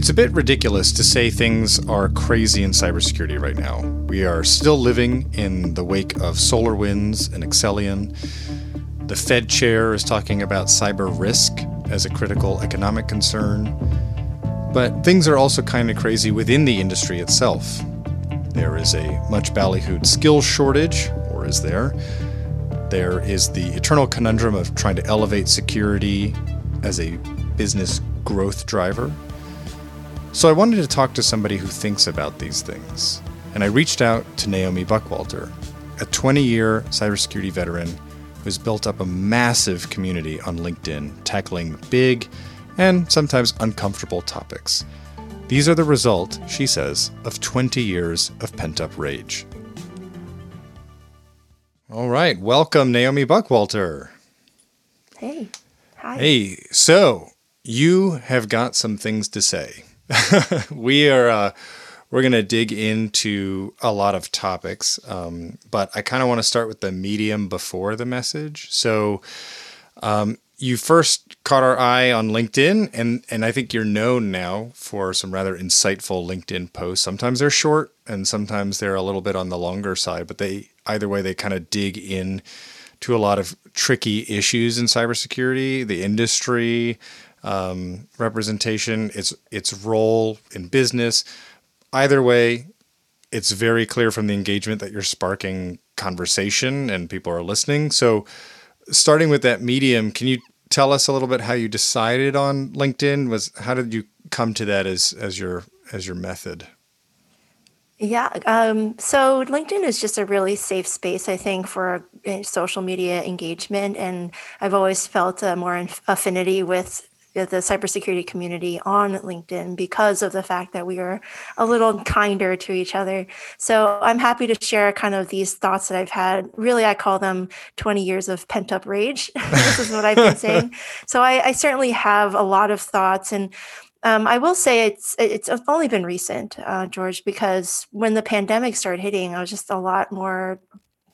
It's a bit ridiculous to say things are crazy in cybersecurity right now. We are still living in the wake of SolarWinds and Accellion. The Fed chair is talking about cyber risk as a critical economic concern. But things are also kind of crazy within the industry itself. There is a much ballyhooed skills shortage, or is there? There is the eternal conundrum of trying to elevate security as a business growth driver. So I wanted to talk to somebody who thinks about these things. And I reached out to Naomi Buckwalter, a 20 year cybersecurity veteran who's built up a massive community on LinkedIn tackling big and sometimes uncomfortable topics. These are the result, she says, of 20 years of pent up rage. All right, welcome, Naomi Buckwalter. Hey. Hi. Hey, so you have got some things to say. we are uh, we're going to dig into a lot of topics, um, but I kind of want to start with the medium before the message. So, um, you first caught our eye on LinkedIn, and and I think you're known now for some rather insightful LinkedIn posts. Sometimes they're short, and sometimes they're a little bit on the longer side. But they either way, they kind of dig in to a lot of tricky issues in cybersecurity, the industry, um, representation, its its role in business. Either way, it's very clear from the engagement that you're sparking conversation and people are listening. So, starting with that medium, can you tell us a little bit how you decided on LinkedIn? Was how did you come to that as as your as your method? Yeah. Um, so LinkedIn is just a really safe space, I think, for uh, social media engagement. And I've always felt a more affinity with the cybersecurity community on LinkedIn because of the fact that we are a little kinder to each other. So I'm happy to share kind of these thoughts that I've had. Really, I call them 20 years of pent up rage. this is what I've been saying. So I, I certainly have a lot of thoughts and um, I will say it's it's only been recent, uh, George, because when the pandemic started hitting, I was just a lot more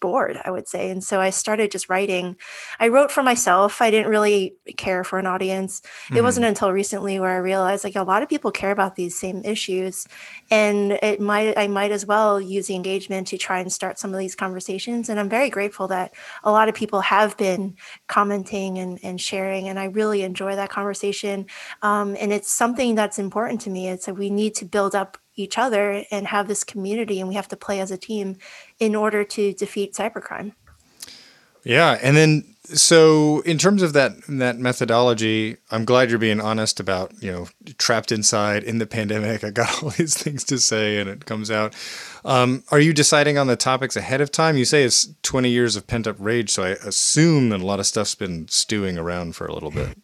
bored, I would say. And so I started just writing. I wrote for myself. I didn't really care for an audience. Mm-hmm. It wasn't until recently where I realized like a lot of people care about these same issues. And it might I might as well use the engagement to try and start some of these conversations. And I'm very grateful that a lot of people have been commenting and, and sharing. And I really enjoy that conversation. Um, and it's something that's important to me. It's that we need to build up each other and have this community and we have to play as a team in order to defeat cybercrime. Yeah and then so in terms of that that methodology i'm glad you're being honest about you know trapped inside in the pandemic. I got all these things to say and it comes out. Um, are you deciding on the topics ahead of time? You say it's 20 years of pent up rage so i assume that a lot of stuff's been stewing around for a little bit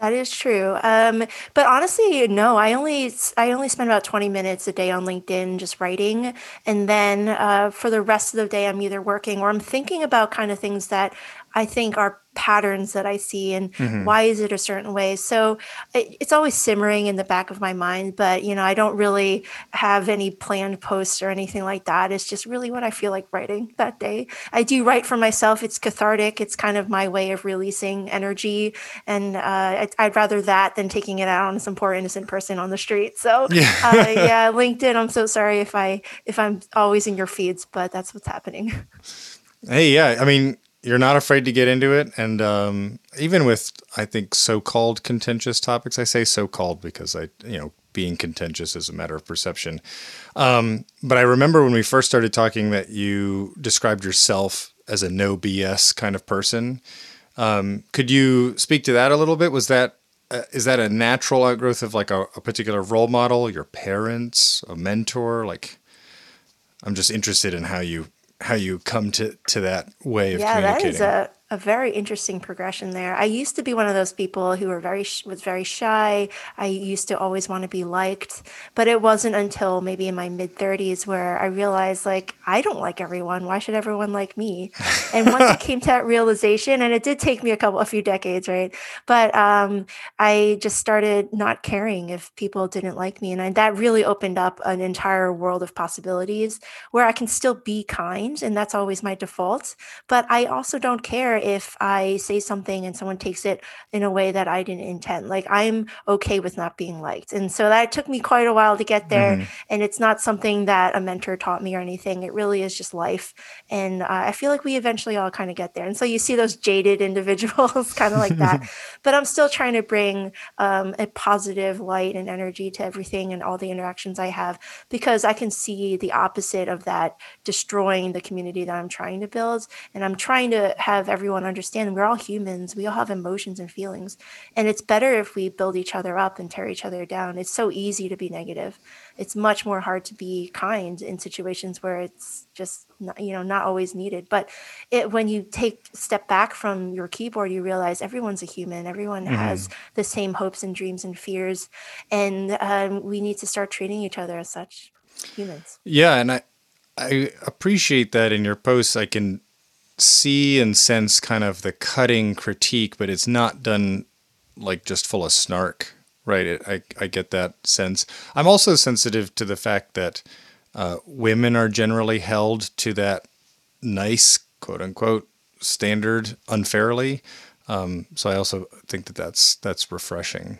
that is true. Um, but honestly, no, I only I only spend about 20 minutes a day on LinkedIn just writing. And then uh, for the rest of the day, I'm either working or I'm thinking about kind of things that I think are patterns that I see and mm-hmm. why is it a certain way. So it, it's always simmering in the back of my mind, but you know, I don't really have any planned posts or anything like that. It's just really what I feel like writing that day. I do write for myself. It's cathartic. It's kind of my way of releasing energy. And uh, I'd, I'd, rather that than taking it out on some poor innocent person on the street. So yeah. uh, yeah, LinkedIn, I'm so sorry if I, if I'm always in your feeds, but that's what's happening. Hey, yeah. I mean, you're not afraid to get into it. And um, even with i think so-called contentious topics i say so-called because i you know being contentious is a matter of perception. Um, but i remember when we first started talking that you described yourself as a no bs kind of person. Um, could you speak to that a little bit? Was that uh, is that a natural outgrowth of like a, a particular role model your parents a mentor? Like i'm just interested in how you how you come to to that way of yeah, communicating. that is a a very interesting progression there. I used to be one of those people who were very was very shy. I used to always want to be liked, but it wasn't until maybe in my mid 30s where I realized like I don't like everyone. Why should everyone like me? And once I came to that realization, and it did take me a couple a few decades, right? But um, I just started not caring if people didn't like me, and I, that really opened up an entire world of possibilities where I can still be kind, and that's always my default. But I also don't care if I say something and someone takes it in a way that I didn't intend. Like I'm okay with not being liked. And so that took me quite a while to get there. Mm-hmm. And it's not something that a mentor taught me or anything. It really is just life. And uh, I feel like we eventually all kind of get there. And so you see those jaded individuals kind of like that. but I'm still trying to bring um, a positive light and energy to everything and all the interactions I have because I can see the opposite of that destroying the community that I'm trying to build. And I'm trying to have everyone understand we're all humans, we all have emotions and feelings. And it's better if we build each other up and tear each other down. It's so easy to be negative. It's much more hard to be kind in situations where it's just not, you know not always needed. But it, when you take step back from your keyboard, you realize everyone's a human. Everyone mm-hmm. has the same hopes and dreams and fears, and um, we need to start treating each other as such humans. Yeah, and I I appreciate that in your posts. I can see and sense kind of the cutting critique, but it's not done like just full of snark, right? It, I I get that sense. I'm also sensitive to the fact that uh, women are generally held to that nice quote unquote standard unfairly. Um, so I also think that that's that's refreshing.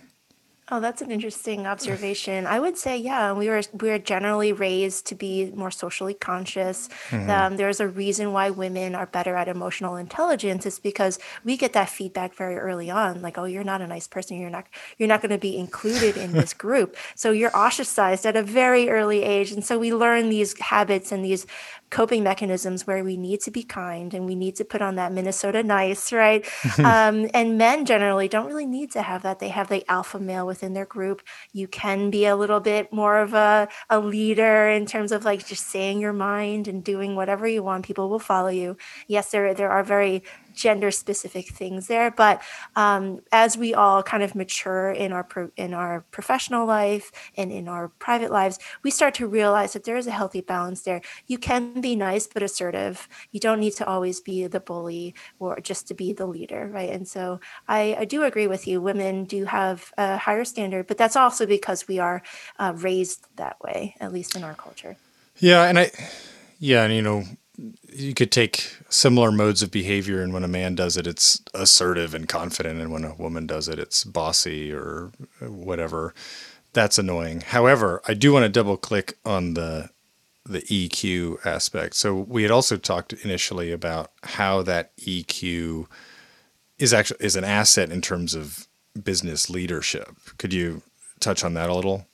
Oh, that's an interesting observation. I would say, yeah, we were we were generally raised to be more socially conscious. Mm-hmm. Um, there's a reason why women are better at emotional intelligence. It's because we get that feedback very early on, like, oh, you're not a nice person. You're not you're not going to be included in this group. So you're ostracized at a very early age, and so we learn these habits and these coping mechanisms where we need to be kind and we need to put on that Minnesota nice, right? um, and men generally don't really need to have that. They have the alpha male within their group. You can be a little bit more of a, a leader in terms of like just saying your mind and doing whatever you want. People will follow you. Yes, there, there are very gender specific things there but um, as we all kind of mature in our pro- in our professional life and in our private lives we start to realize that there is a healthy balance there. You can be nice but assertive. You don't need to always be the bully or just to be the leader right? And so i, I do agree with you. Women do have a higher standard but that's also because we are uh, raised that way at least in our culture. Yeah and i yeah and you know you could take similar modes of behavior and when a man does it it's assertive and confident and when a woman does it it's bossy or whatever. That's annoying. However i do want to double click on the the eq aspect. So we had also talked initially about how that eq is actually is an asset in terms of business leadership. Could you touch on that a little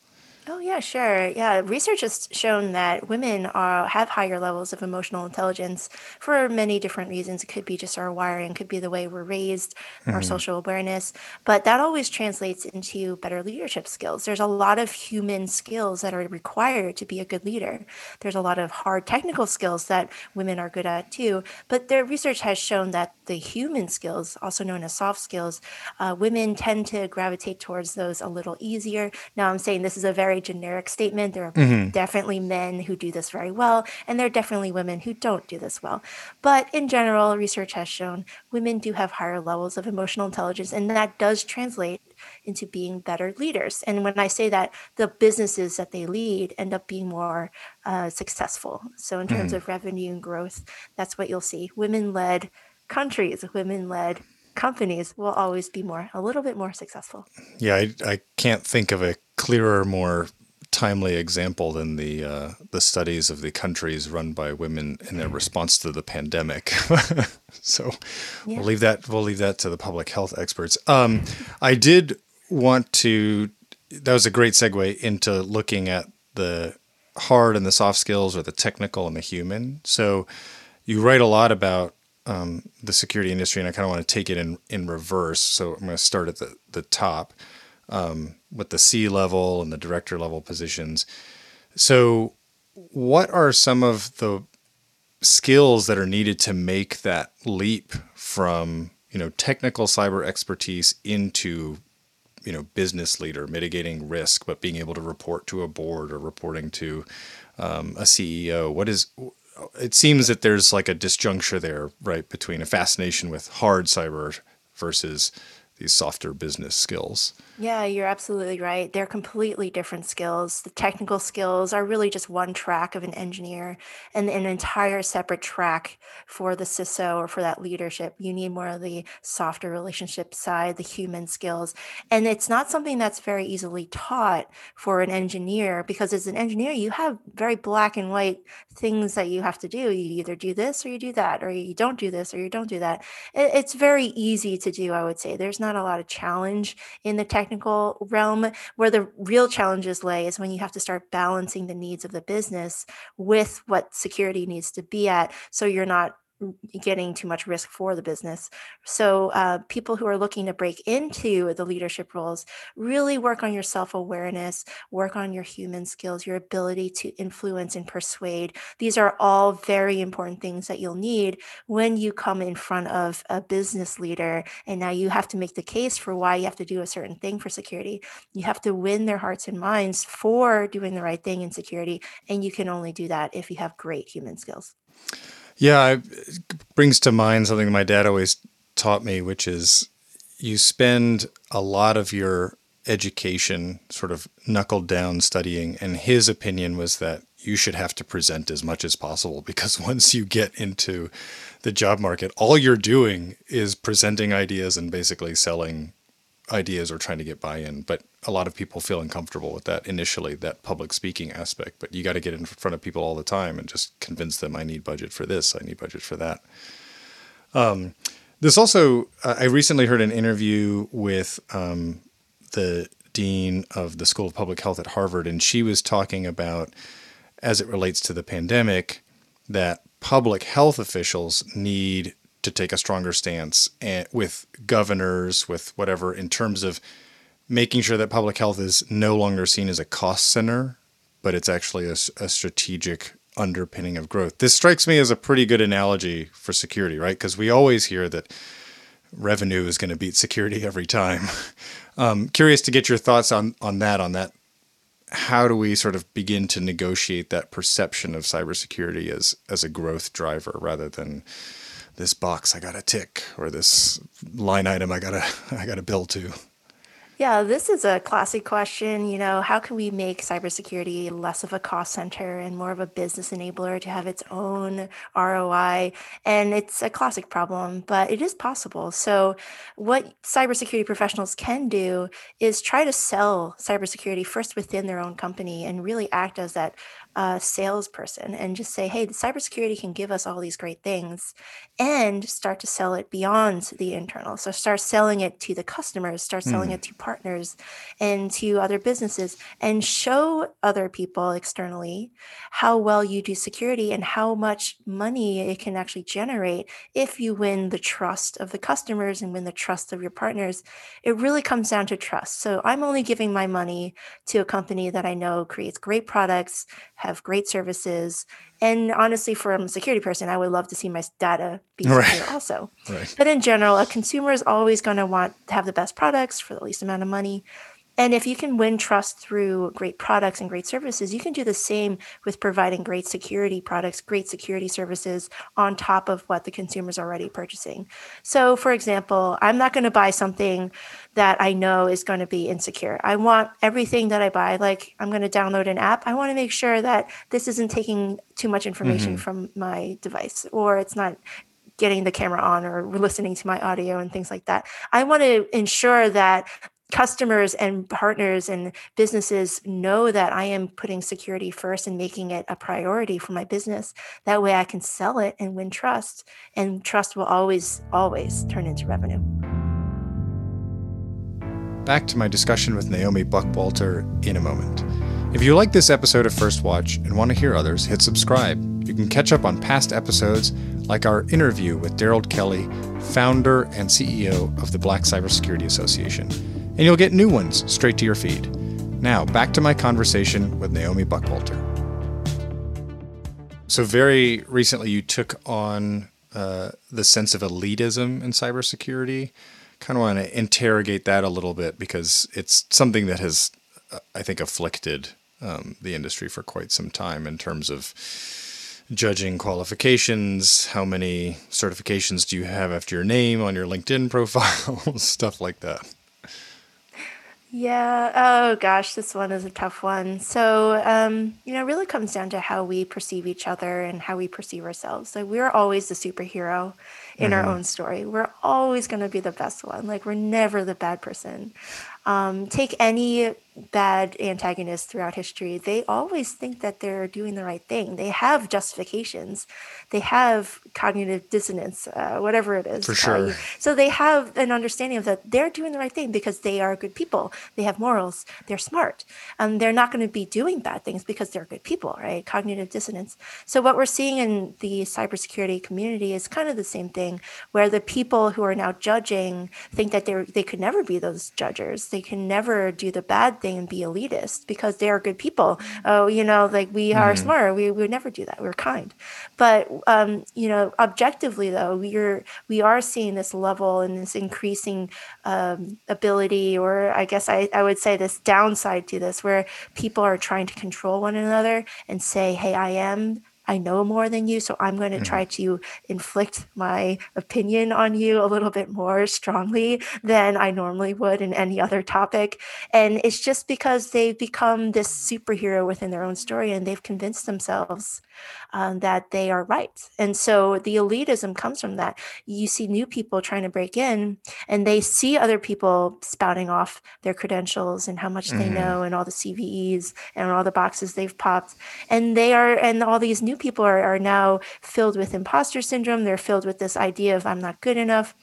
Oh, yeah, sure. Yeah, research has shown that women are have higher levels of emotional intelligence for many different reasons. It could be just our wiring, could be the way we're raised, our hmm social awareness, but that always translates into better leadership skills. There's a lot of human skills that are required to be a good leader. There's a lot of hard technical skills that women are good at too, but their research has shown that the human skills, also known as soft skills, uh, women tend to gravitate towards those a little easier. Now, I'm saying this is a very generic statement. There are mm-hmm. definitely men who do this very well, and there are definitely women who don't do this well. But in general, research has shown women do have higher levels of emotional intelligence, and that does translate into being better leaders. And when I say that, the businesses that they lead end up being more uh, successful. So, in terms mm-hmm. of revenue and growth, that's what you'll see women led countries, women led companies will always be more, a little bit more successful. Yeah, I, I can't think of a clearer, more timely example than the uh, the studies of the countries run by women in their response to the pandemic. so yeah. we'll leave that we'll leave that to the public health experts. Um, I did want to. That was a great segue into looking at the hard and the soft skills, or the technical and the human. So you write a lot about um, the security industry, and I kind of want to take it in in reverse. So I'm going to start at the the top um, with the C level and the director level positions. So, what are some of the skills that are needed to make that leap from you know technical cyber expertise into you know business leader mitigating risk but being able to report to a board or reporting to um, a ceo what is it seems that there's like a disjuncture there, right, between a fascination with hard cyber versus these softer business skills. Yeah, you're absolutely right. They're completely different skills. The technical skills are really just one track of an engineer and an entire separate track for the CISO or for that leadership. You need more of the softer relationship side, the human skills. And it's not something that's very easily taught for an engineer because as an engineer, you have very black and white things that you have to do. You either do this or you do that, or you don't do this or you don't do that. It's very easy to do, I would say. There's not a lot of challenge in the technical realm. Where the real challenges lay is when you have to start balancing the needs of the business with what security needs to be at. So you're not getting too much risk for the business. So, uh, people who are looking to break into the leadership roles really work on your self awareness, work on your human skills, your ability to influence and persuade. These are all very important things that you'll need when you come in front of a business leader. And now you have to make the case for why you have to do a certain thing for security. You have to win their hearts and minds for doing the right thing in security. And you can only do that if you have great human skills. Yeah, it brings to mind something my dad always taught me, which is you spend a lot of your education sort of knuckled down studying, and his opinion was that you should have to present as much as possible because once you get into the job market, all you're doing is presenting ideas and basically selling ideas or trying to get buy-in but a lot of people feel uncomfortable with that initially that public speaking aspect but you got to get in front of people all the time and just convince them i need budget for this i need budget for that. Um, this also i recently heard an interview with um, the dean of the school of public health at harvard and she was talking about as it relates to the pandemic that public health officials need to take a stronger stance and, with governors, with whatever, in terms of making sure that public health is no longer seen as a cost center, but it's actually a, a strategic underpinning of growth. This strikes me as a pretty good analogy for security, right? Because we always hear that revenue is going to beat security every time. um, curious to get your thoughts on on that. On that, how do we sort of begin to negotiate that perception of cybersecurity as as a growth driver rather than this box I got to tick or this line item I got to I got to bill to. Yeah, this is a classic question. You know, how can we make cybersecurity less of a cost center and more of a business enabler to have its own ROI? And it's a classic problem, but it is possible. So, what cybersecurity professionals can do is try to sell cybersecurity first within their own company and really act as that uh, salesperson and just say, hey, the cybersecurity can give us all these great things and start to sell it beyond the internal. So start selling it to the customers, start selling mm. it to partners and to other businesses and show other people externally how well you do security and how much money it can actually generate if you win the trust of the customers and win the trust of your partners. It really comes down to trust. So I'm only giving my money to a company that I know creates great products have great services. And honestly, from a security person, I would love to see my data be secure right. also. Right. But in general, a consumer is always going to want to have the best products for the least amount of money. And if you can win trust through great products and great services, you can do the same with providing great security products, great security services on top of what the consumer's already purchasing. So, for example, I'm not going to buy something that I know is going to be insecure. I want everything that I buy, like I'm going to download an app, I want to make sure that this isn't taking too much information mm-hmm. from my device or it's not getting the camera on or listening to my audio and things like that. I want to ensure that customers and partners and businesses know that I am putting security first and making it a priority for my business. That way I can sell it and win trust. And trust will always, always turn into revenue. Back to my discussion with Naomi Buckwalter in a moment. If you like this episode of First Watch and want to hear others, hit subscribe. You can catch up on past episodes like our interview with Daryl Kelly, founder and CEO of the Black Cybersecurity Association and you'll get new ones straight to your feed. Now, back to my conversation with Naomi Buckwalter. So, very recently, you took on uh, the sense of elitism in cybersecurity. Kind of want to interrogate that a little bit because it's something that has, uh, I think, afflicted um, the industry for quite some time in terms of judging qualifications, how many certifications do you have after your name on your LinkedIn profile, stuff like that. Yeah. Oh gosh, this one is a tough one. So, um, you know, it really comes down to how we perceive each other and how we perceive ourselves. Like we're always the superhero in our Mm-hmm. own story. We're always going to be the best one. Like we're never the bad person. Um, take any bad antagonist throughout history, they always think that they're doing the right thing. They have justifications, they have cognitive dissonance, uh, whatever it is. For Uh, sure. so they have an understanding of that they're doing the right thing because they are good people. They have morals. They're smart. And they're not going to be doing bad things because they're good people, right? Cognitive dissonance. So what we're seeing in the cybersecurity community is kind of the same thing, where the people who are now judging think that they they could never be those judges. They can never do the bad thing and be elitist because they are good people. Oh, you know, like we are smart. We we would never do that. We're kind. But um, you know, objectively though, we're we are seeing this level and this increasing um, ability, or I guess I, I would say this downside to this, where people are trying to control one another and say, "Hey, I am." I know more than you, so I'm going to mm-hmm. try to inflict my opinion on you a little bit more strongly than I normally would in any other topic. And it's just because they've become this superhero within their own story and they've convinced themselves um, that they are right. And so the elitism comes from that. You see new people trying to break in and they see other people spouting off their credentials and how much they know and all the CVEs and all the boxes they've popped. And they are, and all these new people are, are now filled with imposter syndrome. They're filled with this idea of I'm not good enough.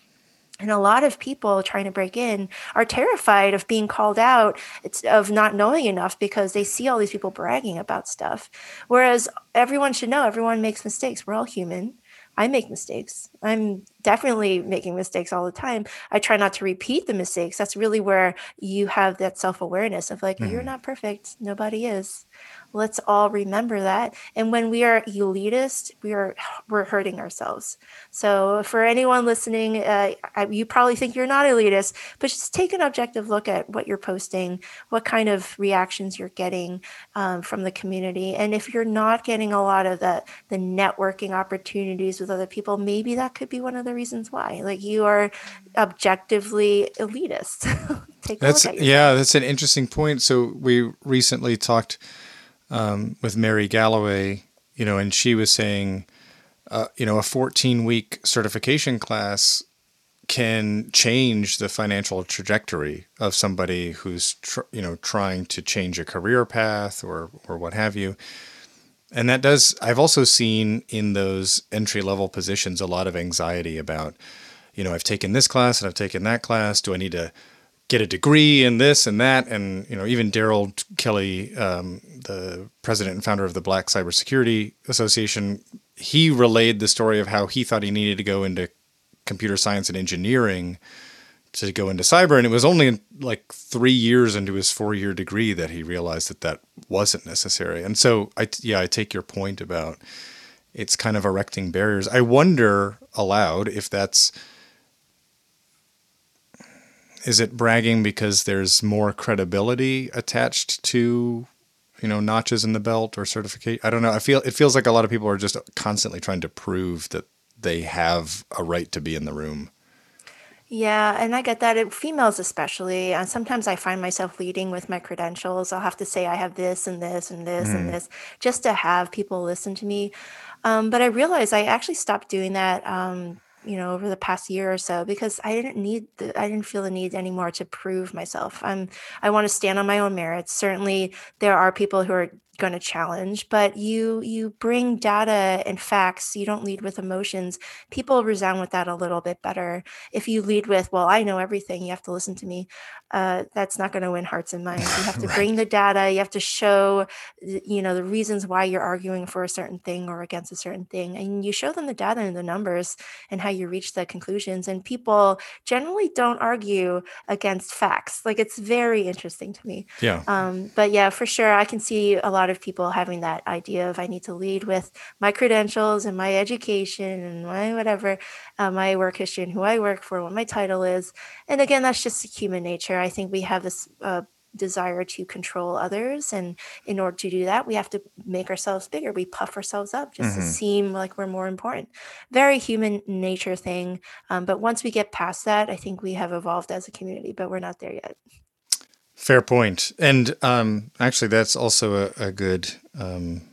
And a lot of people trying to break in are terrified of being called out, it's of not knowing enough because they see all these people bragging about stuff. Whereas everyone should know everyone makes mistakes. We're all human. I make mistakes. I'm definitely making mistakes all the time. I try not to repeat the mistakes. That's really where you have that self awareness of like, you're mm-hmm. not perfect. Nobody is. Let's all remember that. And when we are elitist, we are we're hurting ourselves. So for anyone listening, uh, I, you probably think you're not elitist, but just take an objective look at what you're posting, what kind of reactions you're getting um, from the community, and if you're not getting a lot of the the networking opportunities with other people, maybe that could be one of the reasons why. Like you are objectively elitist. That's yeah, that's an interesting point. So we recently talked um, with Mary Galloway, you know, and she was saying, uh, you know, a 14 week certification class can change the financial trajectory of somebody who's tr- you know trying to change a career path or or what have you. And that does I've also seen in those entry level positions a lot of anxiety about you know I've taken this class and I've taken that class do I need to get a degree in this and that and you know even Daryl Kelly um, the president and founder of the Black Cybersecurity Association he relayed the story of how he thought he needed to go into computer science and engineering to go into cyber and it was only like three years into his four year degree that he realized that that wasn't necessary. And so i yeah i take your point about it's kind of erecting barriers. I wonder aloud if that's is it bragging because there's more credibility attached to you know notches in the belt or certification? i don't know i feel it feels like a lot of people are just constantly trying to prove that they have a right to be in the room Yeah, and I get that. It, females especially. And sometimes I find myself leading with my credentials. I'll have to say I have this and this and this and this just to have people listen to me. Um, but I realized I actually stopped doing that. Um, you know, over the past year or so, because I didn't need the, I didn't feel the need anymore to prove myself. I'm, I want to stand on my own merits. Certainly, there are people who are going to challenge, but you you bring data and facts. You don't lead with emotions. People resound with that a little bit better if you lead with, well, I know everything, you have to listen to me. Uh, that's not going to win hearts and minds. You have to right bring the data. You have to show, you know, the reasons why you're arguing for a certain thing or against a certain thing, and you show them the data and the numbers and how you reach the conclusions. And people generally don't argue against facts. Like it's very interesting to me. yeah Um, but yeah, for sure, I can see a lot of people having that idea of I need to lead with my credentials and my education and my whatever, uh, my work history and who I work for, what my title is. And again, that's just human nature. I think we have this uh, desire to control others. And in order to do that, we have to make ourselves bigger. We puff ourselves up just mm-hmm. to seem like we're more important. Very human nature thing. Um, but once we get past that, I think we have evolved as a community, but we're not there yet. Fair point. And um, actually, that's also a, a good um,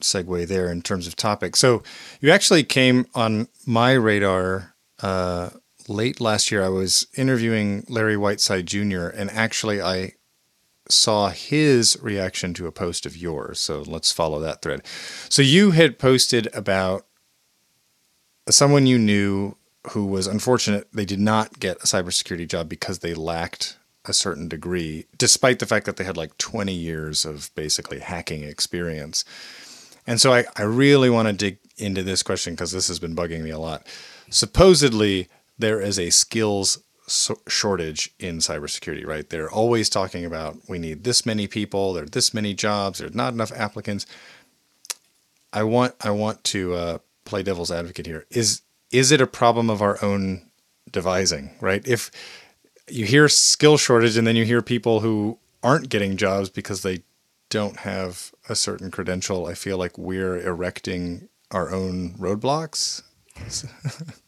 segue there in terms of topic. So you actually came on my radar uh, late last year. I was interviewing Larry Whiteside Jr., and actually, I saw his reaction to a post of yours. So let's follow that thread. So you had posted about someone you knew who was unfortunate they did not get a cybersecurity job because they lacked a certain degree, despite the fact that they had like 20 years of basically hacking experience. And so I, I really want to dig into this question because this has been bugging me a lot. Supposedly, there is a skills so- shortage in cybersecurity, right? They're always talking about we need this many people, there are this many jobs, there's not enough applicants. I want I want to uh, play devil's advocate here. Is is it a problem of our own devising, right? If you hear skill shortage and then you hear people who aren't getting jobs because they don't have a certain credential, I feel like we're erecting our own roadblocks.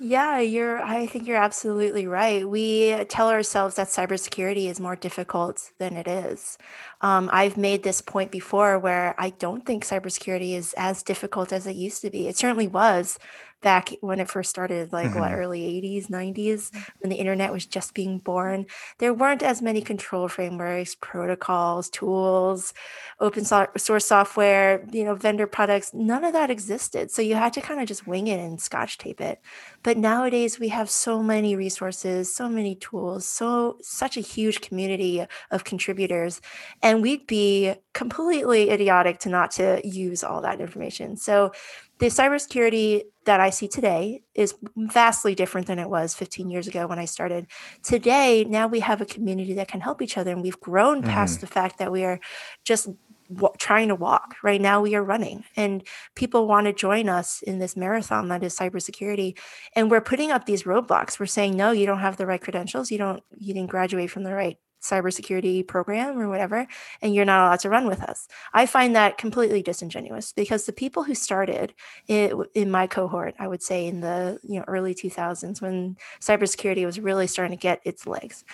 Yeah, you're I think you're absolutely right. We tell ourselves that cybersecurity is more difficult than it is. Um, I've made this point before where I don't think cybersecurity is as difficult as it used to be. It certainly was back when it first started, like what, mm-hmm. early 80s, 90s, when the internet was just being born. There weren't as many control frameworks, protocols, tools, open source software, you know, vendor products. None of that existed. So you had to kind of just wing it and scotch tape it. But nowadays we have so many resources, so many tools, so such a huge community of contributors. And we'd be completely idiotic to not to use all that information. So the cybersecurity that I see today is vastly different than it was 15 years ago when I started. Today, now we have a community that can help each other, and we've grown past mm-hmm. the fact that we are just w- trying to walk. Right now, we are running, and people want to join us in this marathon that is cybersecurity. And we're putting up these roadblocks. We're saying, no, you don't have the right credentials. You don't. You didn't graduate from the right cybersecurity program or whatever, and you're not allowed to run with us. I find that completely disingenuous because the people who started it, in my cohort, I would say in the you know early 2000s when cybersecurity was really starting to get its legs,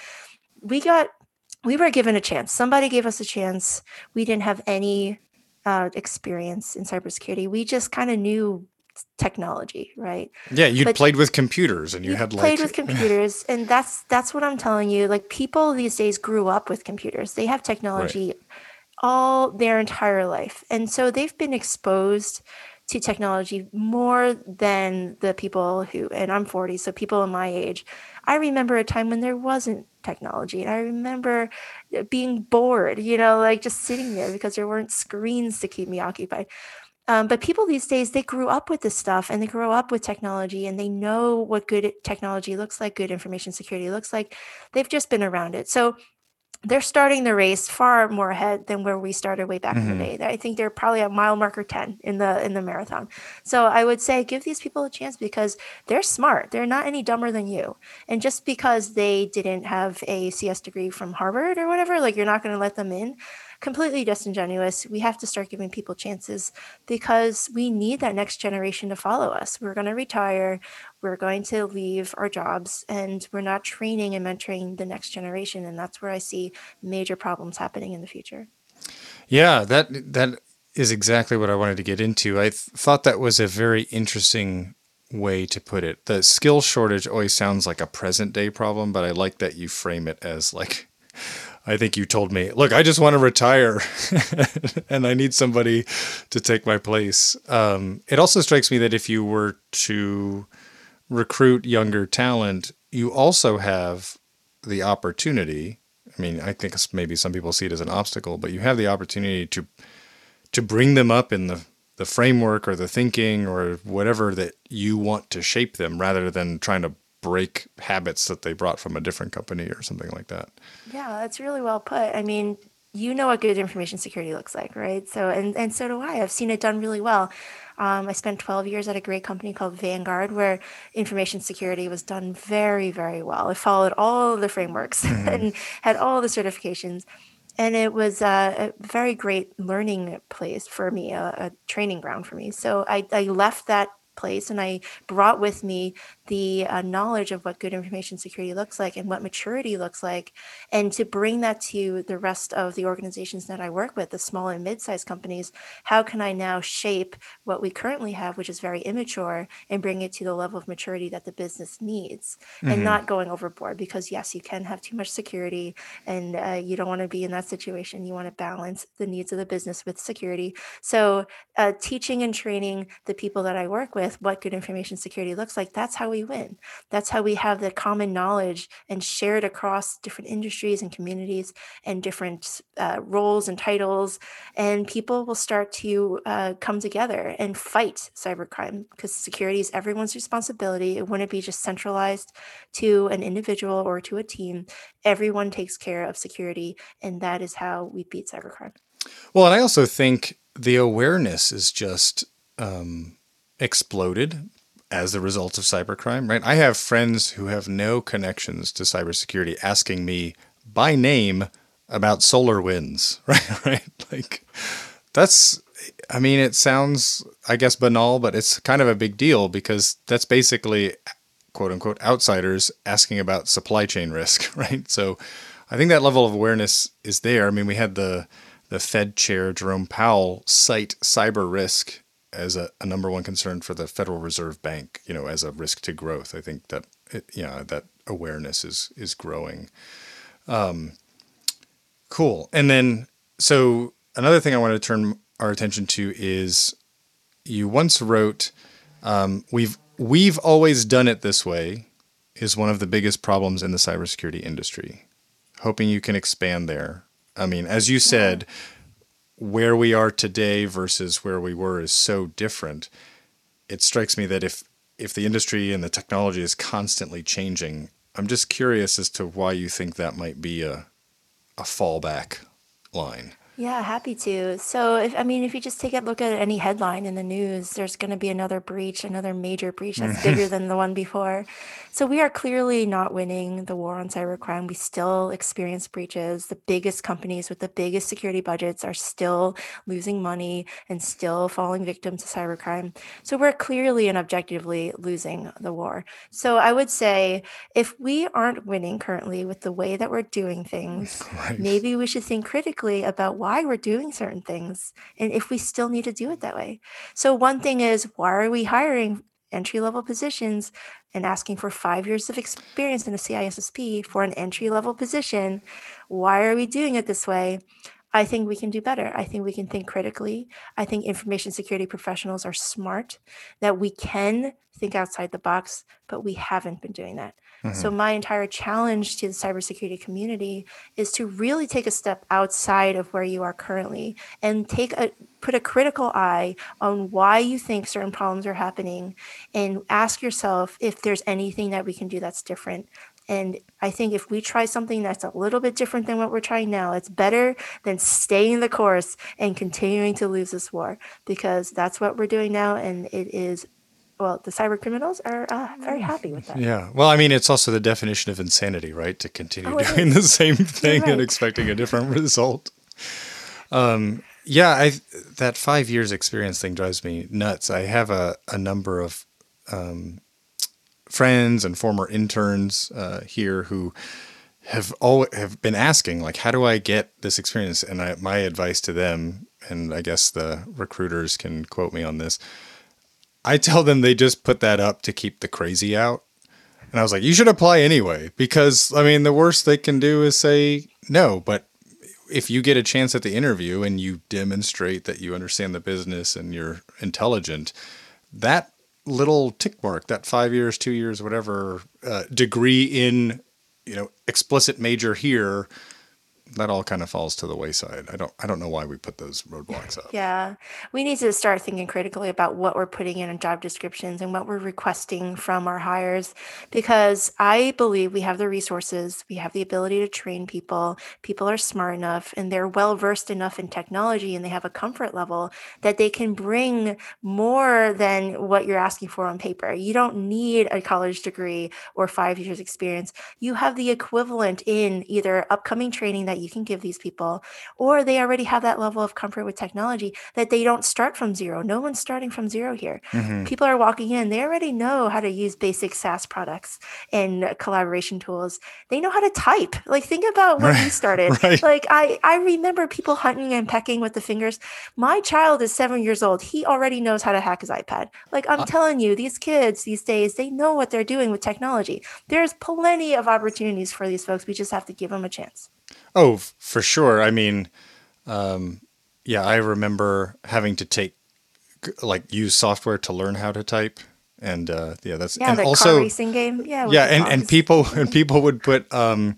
we got we were given a chance. Somebody gave us a chance. We didn't have any uh, experience in cybersecurity. We just kind of knew technology, right? Yeah, you played with computers and you, had played with computers, and that's that's what I'm telling you. Like people these days grew up with computers. They have technology right. all their entire life, and so they've been exposed to technology more than the people who. And I'm 40, so people in my age. I remember a time when there wasn't technology. And I remember being bored, you know, like just sitting there because there weren't screens to keep me occupied. Um, but people these days, they grew up with this stuff and they grow up with technology and they know what good technology looks like, good information security looks like. They've just been around it. So they're starting the race far more ahead than where we started way back mm-hmm. in the mm-hmm. day. I think they're probably at mile marker 10 in the in the marathon. So I would say give these people a chance because they're smart. They're not any dumber than you. And just because they didn't have a CS degree from Harvard or whatever, like you're not going to let them in completely disingenuous. We have to start giving people chances because we need that next generation to follow us. We're going to retire, we're going to leave our jobs, and we're not training and mentoring the next generation. And that's where I see major problems happening in the future. Yeah, that that is exactly what I wanted to get into. I th- thought that was a very interesting way to put it. The skill shortage always sounds like a present day problem, but I like that you frame it as like I think you told me, look, I just want to retire and I need somebody to take my place. Um, it also strikes me that if you were to recruit younger talent, you also have the opportunity. I mean, I think maybe some people see it as an obstacle, but you have the opportunity to to bring them up in the the framework or the thinking or whatever that you want to shape them rather than trying to break habits that they brought from a different company or something like that. Yeah, that's really well put. I mean, you know what good information security looks like, right? So and and so do I. I've seen it done really well. Um, I spent 12 years at a great company called Vanguard, where information security was done very, very well. It followed all the frameworks mm-hmm. and had all the certifications. And it was a, a very great learning place for me, a, a training ground for me. So I, I left that place and I brought with me the uh, knowledge of what good information security looks like and what maturity looks like and to bring that to the rest of the organizations that I work with the small and mid-sized companies how can I now shape what we currently have which is very immature and bring it to the level of maturity that the business needs mm-hmm. and not going overboard? Because yes you can have too much security and uh, you don't want to be in that situation. You want to balance the needs of the business with security. So uh, teaching and training the people that I work with with what good information security looks like, that's how we win. That's how we have the common knowledge and shared across different industries and communities and different uh, roles and titles. And people will start to uh, come together and fight cybercrime because security is everyone's responsibility. It wouldn't be just centralized to an individual or to a team. Everyone takes care of security, and that is how we beat cybercrime. Well, and I also think the awareness is just um, exploded as a result of cybercrime, right? I have friends who have no connections to cybersecurity asking me by name about SolarWinds, right? right? Like that's I mean, it sounds I guess banal, but it's kind of a big deal because that's basically quote unquote outsiders asking about supply chain risk, right? So I think that level of awareness is there. I mean, we had the the Fed chair Jerome Powell cite cyber risk as a, a, number one concern for the Federal Reserve Bank, you know, as a risk to growth. I think that it, yeah, that awareness is is growing. Um, cool. And then so another thing I wanted to turn our attention to is you once wrote um, we've we've always done it this way is one of the biggest problems in the cybersecurity industry. Hoping you can expand there. I mean, as you said, where we are today versus where we were is so different. It strikes me that if if the industry and the technology is constantly changing, I'm just curious as to why you think that might be a a fallback line. Yeah, happy to. So, if I mean, if you just take a look at any headline in the news, there's going to be another breach, another major breach that's mm. bigger than the one before. So we are clearly not winning the war on cybercrime. We still experience breaches. The biggest companies with the biggest security budgets are still losing money and still falling victim to cybercrime. So we're clearly and objectively losing the war. So I would say if we aren't winning currently with the way that we're doing things, right. maybe we should think critically about why we're doing certain things and if we still need to do it that way. So one thing is why are we hiring entry level positions and asking for five years of experience in a CISSP for an entry level position. Why are we doing it this way? I think we can do better. I think we can think critically. I think information security professionals are smart, that we can think outside the box, but we haven't been doing that. Mm-hmm. So, my entire challenge to the cybersecurity community is to really take a step outside of where you are currently and take a put a critical eye on why you think certain problems are happening and ask yourself if there's anything that we can do that's different and I think if we try something that's a little bit different than what we're trying now, it's better than staying the course and continuing to lose this war because that's what we're doing now. And it is, well, the cyber criminals are uh, very happy with that. Yeah. Well, I mean, it's also the definition of insanity, right? To continue oh, doing the same thing right. and expecting a different result. Um, yeah, I that five years experience thing drives me nuts. I have a, a number of um, friends and former interns uh, here who have all have been asking like how do I get this experience and I, my advice to them and I guess the recruiters can quote me on this I tell them they just put that up to keep the crazy out. And I was like you should apply anyway because I mean the worst they can do is say no. But if you get a chance at the interview and you demonstrate that you understand the business and you're intelligent that little tick mark, that five years, two years, whatever uh, degree in, you know, explicit major here, that all kind of falls to the wayside. I don't I don't know why we put those roadblocks up. Yeah. We need to start thinking critically about what we're putting in job descriptions and what we're requesting from our hires because I believe we have the resources, we have the ability to train people. People are smart enough and they're well versed enough in technology and they have a comfort level that they can bring more than what you're asking for on paper. You don't need a college degree or 5 years experience. You have the equivalent in either upcoming training that you can give these people or they already have that level of comfort with technology that they don't start from zero. No one's starting from zero here. Mm-hmm. People are walking in, they already know how to use basic SaaS products and collaboration tools. They know how to type. Like think about when right. you started. Right. Like I I remember people hunting and pecking with the fingers. My child is 7 years old. He already knows how to hack his iPad. Like I'm uh, telling you, these kids these days, they know what they're doing with technology. There's plenty of opportunities for these folks. We just have to give them a chance. Oh, for sure. I mean, um, yeah, I remember having to take like use software to learn how to type and uh, yeah that's yeah, and the also car racing game yeah yeah and, and people and people would put um,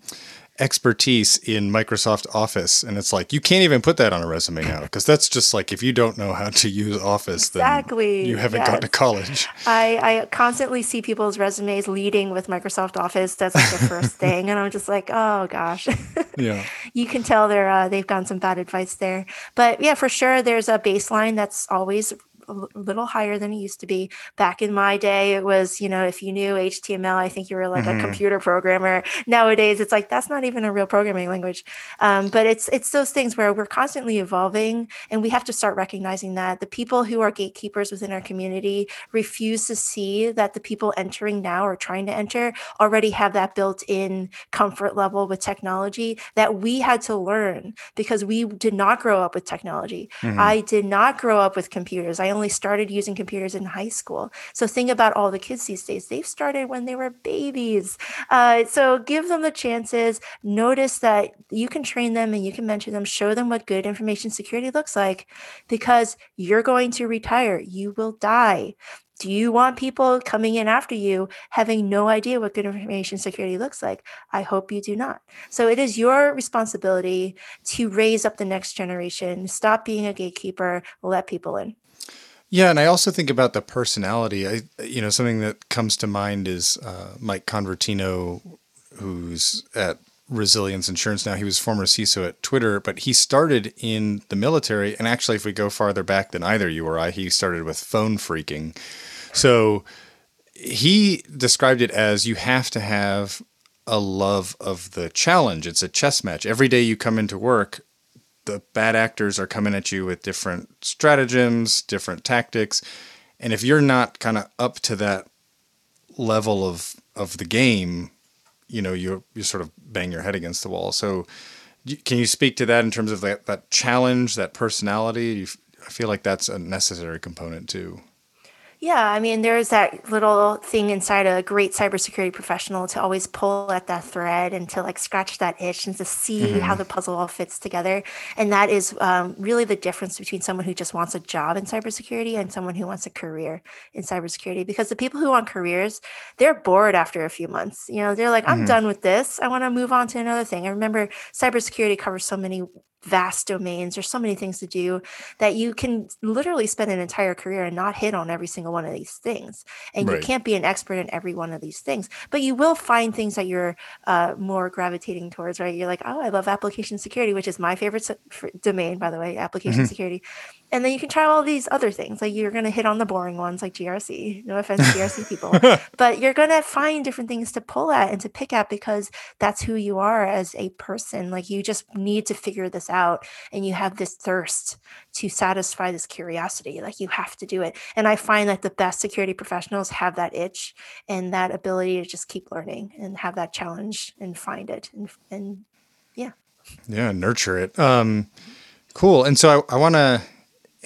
expertise in Microsoft Office. And it's like, you can't even put that on a resume now because that's just like, if you don't know how to use Office, exactly. then you haven't yes. gone to college. I, I constantly see people's resumes leading with Microsoft Office. That's like the first thing. And I'm just like, oh gosh. yeah. You can tell they're, uh, they've gotten some bad advice there. But yeah, for sure, there's a baseline that's always a little higher than it used to be. Back in my day, it was, you know, if you knew HTML, I think you were like mm-hmm. a computer programmer. Nowadays, it's like that's not even a real programming language. Um, but it's it's those things where we're constantly evolving, and we have to start recognizing that the people who are gatekeepers within our community refuse to see that the people entering now or trying to enter already have that built-in comfort level with technology that we had to learn because we did not grow up with technology. Mm-hmm. I did not grow up with computers. I only started using computers in high school. So think about all the kids these days. They've started when they were babies. Uh, so give them the chances. Notice that you can train them and you can mentor them, show them what good information security looks like because you're going to retire. You will die. Do you want people coming in after you having no idea what good information security looks like? I hope you do not. So it is your responsibility to raise up the next generation. Stop being a gatekeeper, let people in. Yeah, and I also think about the personality. I, you know, something that comes to mind is uh, Mike Convertino, who's at Resilience Insurance now. He was former CISO at Twitter, but he started in the military. And actually, if we go farther back than either you or I, he started with phone phreaking. So he described it as you have to have a love of the challenge. It's a chess match. Every day you come into work, the bad actors are coming at you with different stratagems, different tactics, and if you're not kind of up to that level of of the game, you know, you you sort of bang your head against the wall. So, can you speak to that in terms of that that challenge, that personality? I feel like that's a necessary component too. Yeah, I mean, there's that little thing inside a great cybersecurity professional to always pull at that thread and to like scratch that itch and to see mm-hmm. how the puzzle all fits together. And that is um, really the difference between someone who just wants a job in cybersecurity and someone who wants a career in cybersecurity. Because the people who want careers, they're bored after a few months. You know, they're like, I'm mm-hmm. done with this. I want to move on to another thing. I remember cybersecurity covers so many vast domains. There's so many things to do that you can literally spend an entire career and not hit on every single one of these things. And right. you can't be an expert in every one of these things, but you will find things that you're uh, more gravitating towards, right? You're like, oh, I love application security, which is my favorite domain, by the way, application mm-hmm. security and then you can try all these other things. Like you're going to hit on the boring ones like grc no offense to grc people. But you're going to find different things to pull at and to pick at because that's who you are as a person. Like you just need to figure this out and you have this thirst to satisfy this curiosity. Like you have to do it. And i find that the best security professionals have that itch and that ability to just keep learning and have that challenge and find it and, and yeah. Yeah nurture it. Um cool. And so i, I want to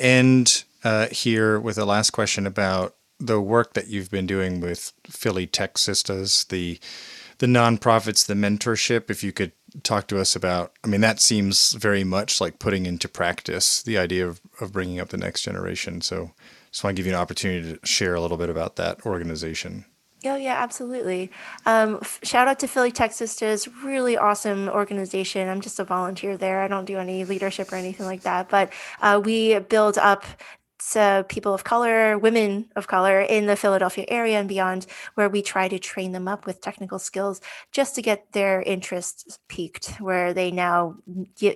end uh, here with a last question about the work that you've been doing with Philly Tech Sistas, the the nonprofits, the mentorship. If you could talk to us about, I mean, that seems very much like putting into practice the idea of, of bringing up the next generation. So, just want to give you an opportunity to share a little bit about that organization. Oh yeah, absolutely. Um, f- shout out to Philly Tech Sistas, really awesome organization. I'm just a volunteer there. I don't do any leadership or anything like that, but uh, we build up so people of color, women of color in the Philadelphia area and beyond, where we try to train them up with technical skills just to get their interests peaked, where they now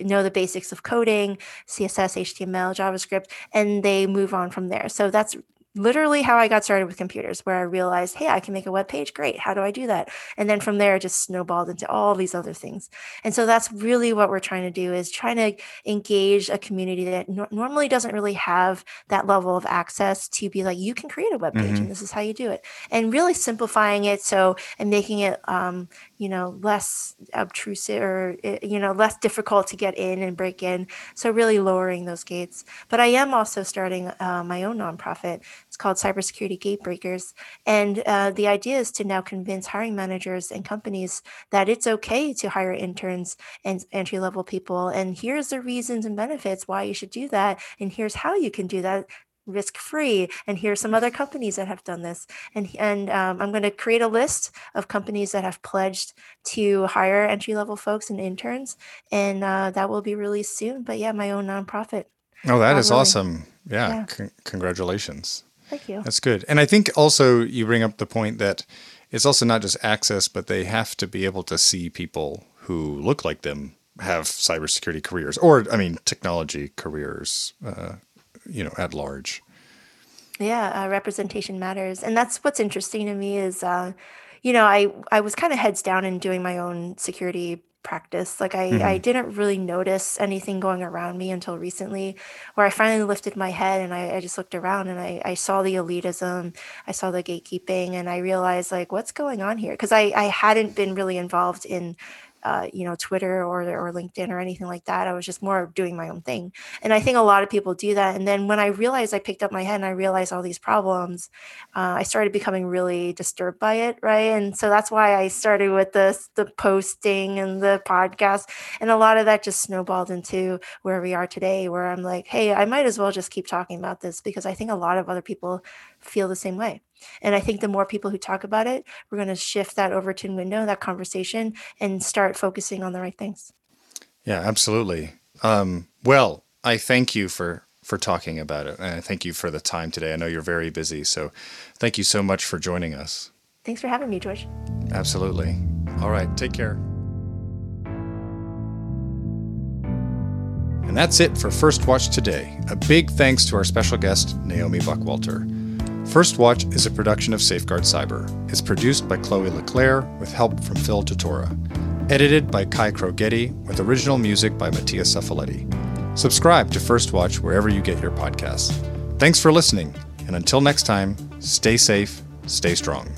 know the basics of coding, CSS, HTML, JavaScript, and they move on from there. So that's literally how I got started with computers, where I realized, hey, I can make a web page. Great. How do I do that? And then from there, it just snowballed into all these other things. And so that's really what we're trying to do is trying to engage a community that no- normally doesn't really have that level of access to be like, you can create a web page mm-hmm. and this is how you do it. And really simplifying it so and making it um, you know less obtrusive or eh, you know less difficult to get in and break in so really lowering those gates but i am also starting uh, my own nonprofit it's called cybersecurity gatebreakers. And uh, the idea is to now convince hiring managers and companies that it's okay to hire interns and entry level people. And here's the reasons and benefits why you should do that. And here's how you can do that risk free and here's some other companies that have done this. And and um, i'm going to create a list of companies that have pledged to hire entry level folks and interns. And uh, that will be released soon. But yeah my own nonprofit. Oh that is really. awesome. Yeah, yeah. Congratulations thank you. That's good. And i think also you bring up the point that it's also not just access but they have to be able to see people who look like them have cybersecurity careers or i mean technology careers uh, you know at large. Yeah uh, representation matters. And that's what's interesting to me is uh, you know i i was kind of heads down in doing my own security practice like I, mm-hmm. I didn't really notice anything going around me until recently where i finally lifted my head and i, I just looked around and I, I saw the elitism i saw the gatekeeping and i realized like what's going on here because I, I hadn't been really involved in uh, you know, Twitter or or LinkedIn or anything like that. I was just more doing my own thing. And I think a lot of people do that. And then when I realized I picked up my head and I realized all these problems, uh, I started becoming really disturbed by it, right? And so that's why I started with this, the posting and the podcast, and a lot of that just snowballed into where we are today, where I'm like, hey, I might as well just keep talking about this because I think a lot of other people feel the same way. And I think the more people who talk about it, we're going to shift that Overton window, that conversation, and start focusing on the right things. Yeah, absolutely. Um, well, I thank you for for talking about it, and I thank you for the time today. I know you're very busy, so thank you so much for joining us. Thanks for having me, George. Absolutely. All right, take care. And that's it for First Watch today. A big thanks to our special guest, Naomi Buckwalter. First Watch is a production of Safeguard Cyber. It's produced by Chloe LeClaire with help from Phil Tutora. Edited by Kai Krogetti with original music by Mattia Cefoletti. Subscribe to First Watch wherever you get your podcasts. Thanks for listening, and until next time, stay safe, stay strong.